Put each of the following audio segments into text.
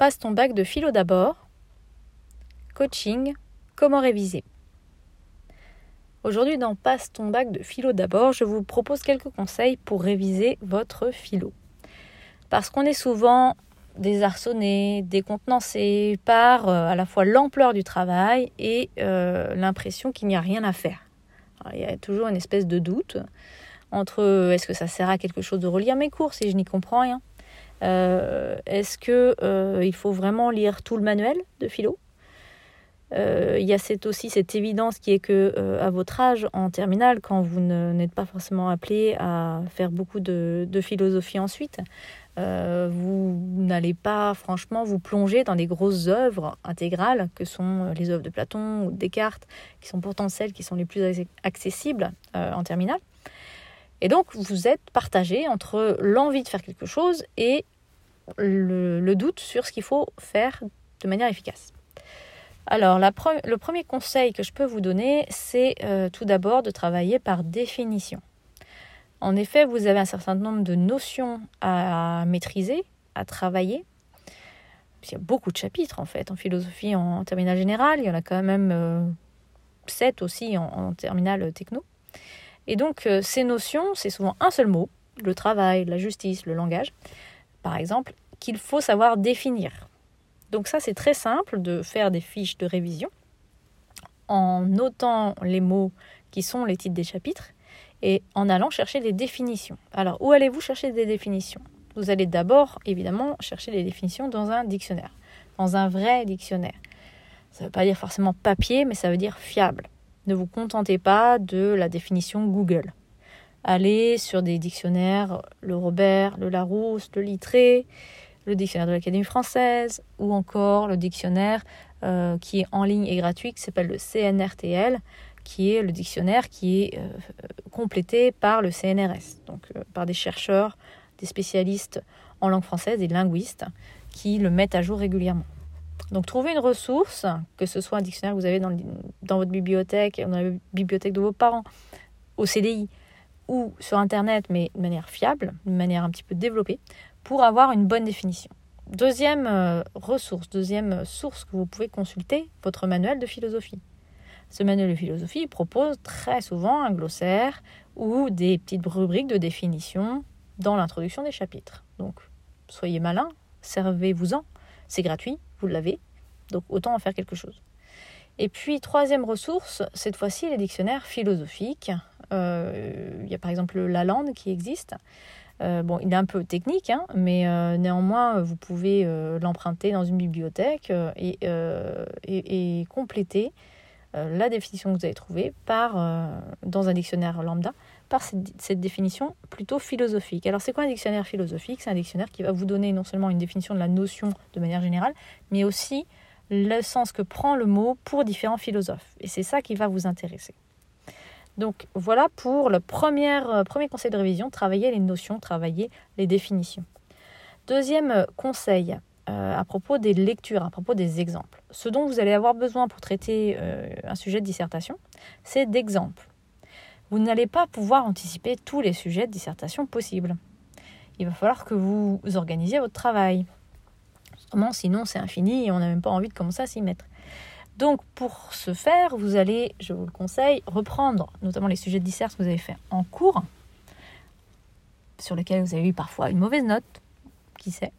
Passe ton bac de philo d'abord. Coaching, comment réviser Aujourd'hui dans Passe ton bac de philo d'abord, je vous propose quelques conseils pour réviser votre philo. Parce qu'on est souvent désarçonné, décontenancé par euh, à la fois l'ampleur du travail et euh, l'impression qu'il n'y a rien à faire. il y a toujours une espèce de doute entre euh, est-ce que ça sert à quelque chose de relire mes cours si je n'y comprends rien? Est-ce que il faut vraiment lire tout le manuel de philo? Euh, il y a cette, aussi cette évidence qui est que euh, à votre âge, en terminale, quand vous n'êtes pas forcément appelé à faire beaucoup de, philosophie ensuite, euh, vous n'allez pas franchement vous plonger dans des grosses œuvres intégrales que sont les œuvres de Platon ou de Descartes, qui sont pourtant celles qui sont les plus accessibles en terminale. Et donc vous êtes partagé entre l'envie de faire quelque chose et le doute sur ce qu'il faut faire de manière efficace. Alors, le premier conseil que je peux vous donner, c'est euh, tout d'abord de travailler par définition. En effet, vous avez un certain nombre de notions à maîtriser, à travailler. Il y a beaucoup de chapitres en fait en philosophie en, terminale générale. Il y en a quand même euh, sept aussi en, terminale techno. Et donc euh, ces notions, c'est souvent un seul mot, le travail, la justice, le langage, par exemple, qu'il faut savoir définir. Donc ça, c'est très simple de faire des fiches de révision en notant les mots qui sont les titres des chapitres et en allant chercher des définitions. Alors, où allez-vous chercher des définitions? Vous allez d'abord, évidemment, chercher des définitions dans un dictionnaire, dans un vrai dictionnaire. Ça ne veut pas dire forcément papier, mais ça veut dire fiable. Ne vous contentez pas de la définition Google. Allez sur des dictionnaires, le Robert, le Larousse, le Littré, le dictionnaire de l'Académie française ou encore le dictionnaire euh, qui est en ligne et gratuit qui s'appelle le CNRTL qui est le dictionnaire qui est euh, complété par le CNRS, donc euh, par des chercheurs, des spécialistes en langue française, des linguistes qui le mettent à jour régulièrement. Donc trouvez une ressource, que ce soit un dictionnaire que vous avez dans, votre bibliothèque, dans la bibliothèque de vos parents, au CDI, ou sur Internet, mais de manière fiable, de manière un petit peu développée, pour avoir une bonne définition. Deuxième euh, ressource, deuxième source que vous pouvez consulter, votre manuel de philosophie. Ce manuel de philosophie propose très souvent un glossaire ou des petites rubriques de définition dans l'introduction des chapitres. Donc, soyez malin, servez-vous-en, c'est gratuit, vous l'avez, donc autant en faire quelque chose. Et puis, troisième ressource, cette fois-ci, les dictionnaires philosophiques. Euh, il y a par exemple la Lande qui existe. Euh, bon, il est un peu technique, hein, mais euh, néanmoins, vous pouvez l'emprunter dans une bibliothèque et, et, compléter la définition que vous avez trouvée par, dans un dictionnaire lambda par cette, définition plutôt philosophique. Alors, c'est quoi un dictionnaire philosophique? C'est un dictionnaire qui va vous donner non seulement une définition de la notion de manière générale, mais aussi le sens que prend le mot pour différents philosophes. Et c'est ça qui va vous intéresser. Donc voilà pour le euh, premier, conseil de révision, travailler les notions, travailler les définitions. Deuxième euh, conseil euh, à propos des lectures, à propos des exemples. Ce dont vous allez avoir besoin pour traiter un sujet de dissertation, c'est d'exemples. Vous n'allez pas pouvoir anticiper tous les sujets de dissertation possibles. Il va falloir que vous organisiez votre travail. sinon c'est infini et on n'a même pas envie de commencer à s'y mettre. Donc pour ce faire, vous allez, je vous le conseille, reprendre notamment les sujets de dissert que vous avez fait en cours, sur lesquels vous avez eu parfois une mauvaise note, qui sait,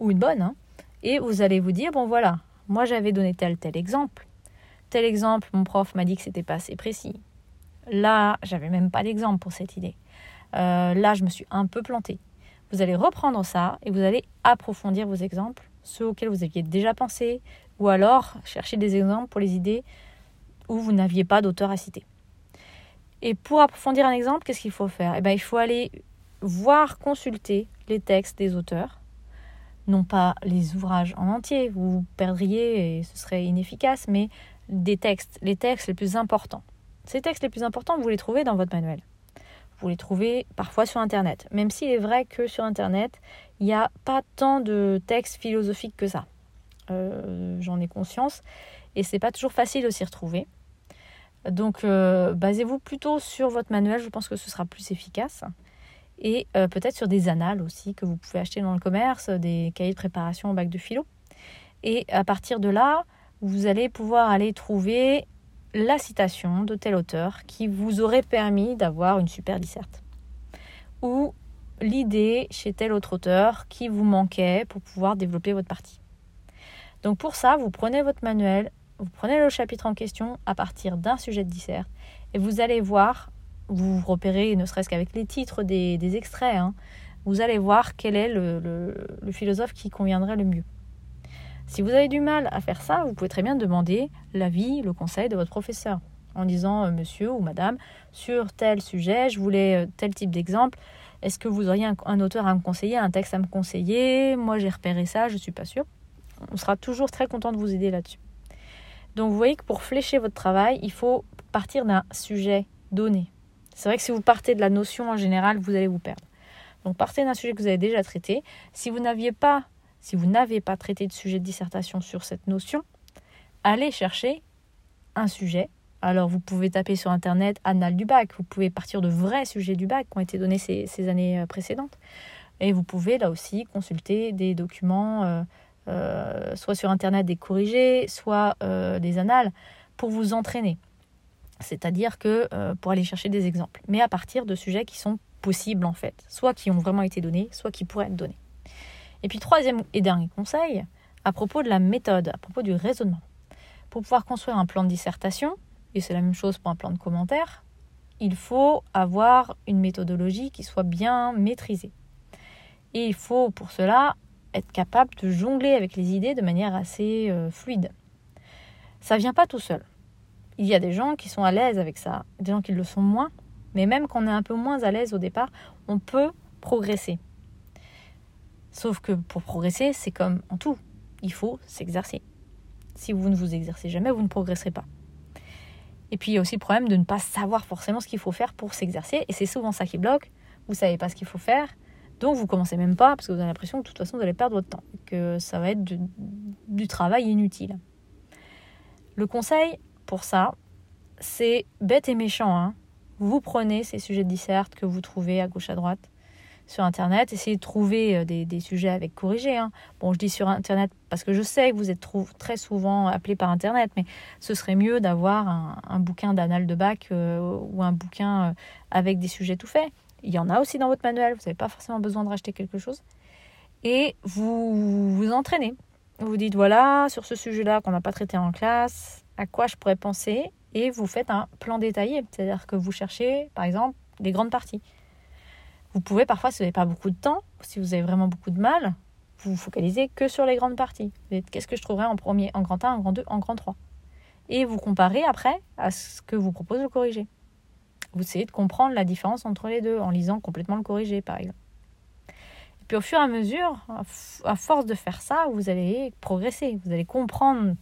ou une bonne, hein, et vous allez vous dire, bon voilà, moi j'avais donné tel tel exemple, tel exemple, mon prof m'a dit que c'était pas assez précis. Là, j'avais même pas d'exemple pour cette idée. Euh, là, je me suis un peu plantée. Vous allez reprendre ça et vous allez approfondir vos exemples, ceux auxquels vous aviez déjà pensé, ou alors chercher des exemples pour les idées où vous n'aviez pas d'auteur à citer. Et pour approfondir un exemple, qu'est-ce qu'il faut faire? Eh bien, il faut aller voir, consulter les textes des auteurs, non pas les ouvrages en entier, vous, perdriez et ce serait inefficace, mais des textes, les textes les plus importants. Ces textes les plus importants, vous les trouvez dans votre manuel. Vous les trouvez parfois sur Internet, même s'il est vrai que sur Internet, il n'y a pas tant de textes philosophiques que ça. Euh, j'en ai conscience. Et c'est pas toujours facile de s'y retrouver. Donc euh, basez-vous plutôt sur votre manuel, je pense que ce sera plus efficace. Et euh, peut-être sur des annales aussi que vous pouvez acheter dans le commerce, des cahiers de préparation au bac de philo. Et à partir de là, vous allez pouvoir aller trouver la citation de tel auteur qui vous aurait permis d'avoir une super disserte. Ou l'idée chez tel autre auteur qui vous manquait pour pouvoir développer votre partie. Donc pour ça, vous prenez votre manuel, vous prenez le chapitre en question à partir d'un sujet de disserte et vous allez voir, vous repérez ne serait-ce qu'avec les titres des, extraits, hein, vous allez voir quel est le philosophe qui conviendrait le mieux. Si vous avez du mal à faire ça, vous pouvez très bien demander l'avis, le conseil de votre professeur en disant euh, monsieur ou madame, sur tel sujet, je voulais euh, tel type d'exemple. Est-ce que vous auriez un, auteur à me conseiller, un texte à me conseiller? Moi, j'ai repéré ça, je ne suis pas sûre. On sera toujours très content de vous aider là-dessus. Donc, vous voyez que pour flécher votre travail, il faut partir d'un sujet donné. C'est vrai que si vous partez de la notion en général, vous allez vous perdre. Donc, partez d'un sujet que vous avez déjà traité. Si vous n'aviez pas si vous n'avez pas traité de sujet de dissertation sur cette notion, allez chercher un sujet. Alors vous pouvez taper sur Internet Annales du bac, vous pouvez partir de vrais sujets du bac qui ont été donnés ces, années euh, précédentes. Et vous pouvez là aussi consulter des documents, euh, euh, soit sur Internet des corrigés, soit des annales, pour vous entraîner. C'est-à-dire que pour aller chercher des exemples, mais à partir de sujets qui sont possibles en fait, soit qui ont vraiment été donnés, soit qui pourraient être donnés. Et puis troisième et dernier conseil, à propos de la méthode, à propos du raisonnement. Pour pouvoir construire un plan de dissertation, et c'est la même chose pour un plan de commentaire, il faut avoir une méthodologie qui soit bien maîtrisée. Et il faut pour cela être capable de jongler avec les idées de manière assez euh, fluide. Ça vient pas tout seul. Il y a des gens qui sont à l'aise avec ça, des gens qui le sont moins, mais même quand on est un peu moins à l'aise au départ, on peut progresser. Sauf que pour progresser, c'est comme en tout. Il faut s'exercer. Si vous ne vous exercez jamais, vous ne progresserez pas. Et puis il y a aussi le problème de ne pas savoir forcément ce qu'il faut faire pour s'exercer. Et c'est souvent ça qui bloque. Vous ne savez pas ce qu'il faut faire. Donc vous commencez même pas parce que vous avez l'impression que de toute façon vous allez perdre votre temps. Que ça va être du, travail inutile. Le conseil pour ça, c'est bête et méchant. Hein. Vous prenez ces sujets de disserte que vous trouvez à gauche à droite sur Internet, essayez de trouver euh, des, sujets avec corrigés. Hein. Bon, je dis sur Internet parce que je sais que vous êtes très souvent appelé par Internet, mais ce serait mieux d'avoir un, bouquin d'annales de bac euh, ou un bouquin euh, avec des sujets tout faits. Il y en a aussi dans votre manuel, vous n'avez pas forcément besoin de racheter quelque chose. Et vous vous entraînez. Vous dites, voilà, sur ce sujet-là qu'on n'a pas traité en classe, à quoi je pourrais penser Et vous faites un plan détaillé. C'est-à-dire que vous cherchez, par exemple, les grandes parties. Vous pouvez parfois, si vous n'avez pas beaucoup de temps, si vous avez vraiment beaucoup de mal, vous vous focalisez que sur les grandes parties. Qu'est-ce que je trouverais en premier, en grand 1, en grand 2, en grand 3 Et vous comparez après à ce que vous propose le corrigé. Vous essayez de comprendre la différence entre les deux en lisant complètement le corrigé, par exemple. Puis au fur et à mesure, à force de faire ça, vous allez progresser. Vous allez comprendre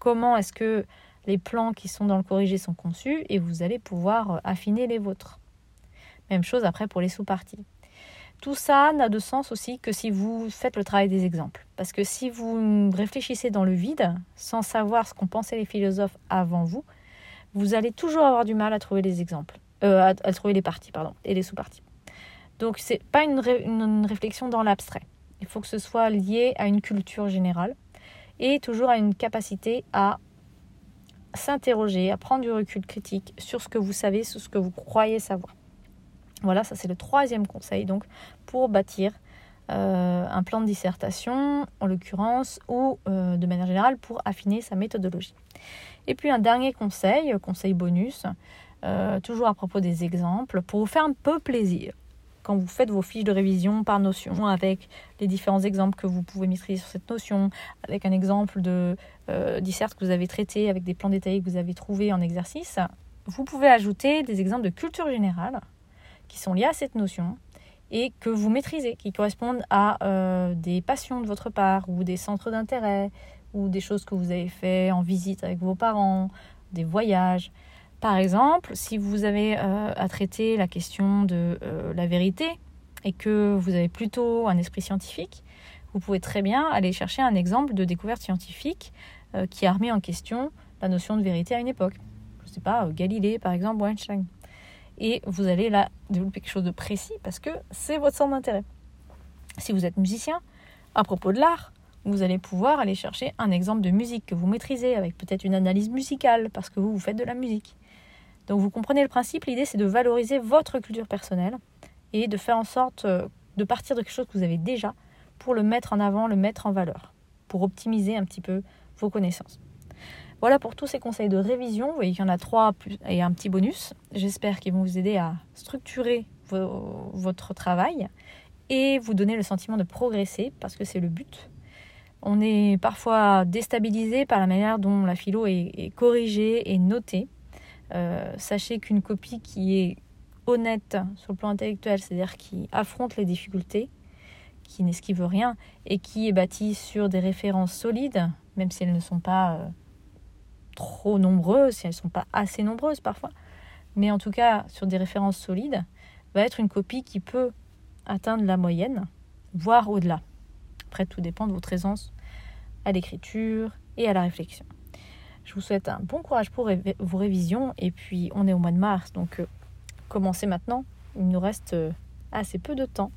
comment est-ce que les plans qui sont dans le corrigé sont conçus et vous allez pouvoir affiner les vôtres. Même chose après pour les sous-parties. Tout ça n'a de sens aussi que si vous faites le travail des exemples. Parce que si vous réfléchissez dans le vide, sans savoir ce qu'ont pensé les philosophes avant vous, vous allez toujours avoir du mal à trouver les exemples, euh, à, trouver les parties, et les sous-parties. Donc c'est pas une, réflexion dans l'abstrait. Il faut que ce soit lié à une culture générale et toujours à une capacité à s'interroger, à prendre du recul critique sur ce que vous savez, sur ce que vous croyez savoir. Voilà, ça c'est le troisième conseil donc pour bâtir euh, un plan de dissertation en l'occurrence ou euh, de manière générale pour affiner sa méthodologie. Et puis un dernier conseil, conseil bonus, euh, toujours à propos des exemples, pour vous faire un peu plaisir. Quand vous faites vos fiches de révision par notion avec les différents exemples que vous pouvez maîtriser sur cette notion, avec un exemple de disserte que vous avez traité, avec des plans détaillés que vous avez trouvés en exercice, vous pouvez ajouter des exemples de culture générale qui sont liées à cette notion et que vous maîtrisez, qui correspondent à euh, des passions de votre part ou des centres d'intérêt ou des choses que vous avez fait en visite avec vos parents, des voyages. Par exemple, si vous avez euh, à traiter la question de euh, la vérité et que vous avez plutôt un esprit scientifique, vous pouvez très bien aller chercher un exemple de découverte scientifique qui a remis en question la notion de vérité à une époque. Je ne sais pas, Galilée par exemple ou Einstein et vous allez là développer quelque chose de précis parce que c'est votre centre d'intérêt. Si vous êtes musicien, à propos de l'art, vous allez pouvoir aller chercher un exemple de musique que vous maîtrisez, avec peut-être une analyse musicale, parce que vous, vous faites de la musique. Donc vous comprenez le principe, l'idée c'est de valoriser votre culture personnelle et de faire en sorte euh, de partir de quelque chose que vous avez déjà pour le mettre en avant, le mettre en valeur, pour optimiser un petit peu vos connaissances. Voilà pour tous ces conseils de révision. Vous voyez qu'il y en a trois et un petit bonus. J'espère qu'ils vont vous aider à structurer votre travail et vous donner le sentiment de progresser parce que c'est le but. On est parfois déstabilisé par la manière dont la philo est, corrigée et notée. Euh, sachez qu'une copie qui est honnête sur le plan intellectuel, c'est-à-dire qui affronte les difficultés, qui n'esquive rien et qui est bâtie sur des références solides, même si elles ne sont pas euh, trop nombreuses, si elles ne sont pas assez nombreuses parfois, mais en tout cas sur des références solides, va être une copie qui peut atteindre la moyenne, voire au-delà. Après, tout dépend de votre aisance à l'écriture et à la réflexion. Je vous souhaite un bon courage pour vos révisions et puis on est au mois de mars, donc euh, commencez maintenant. Il nous reste euh, assez peu de temps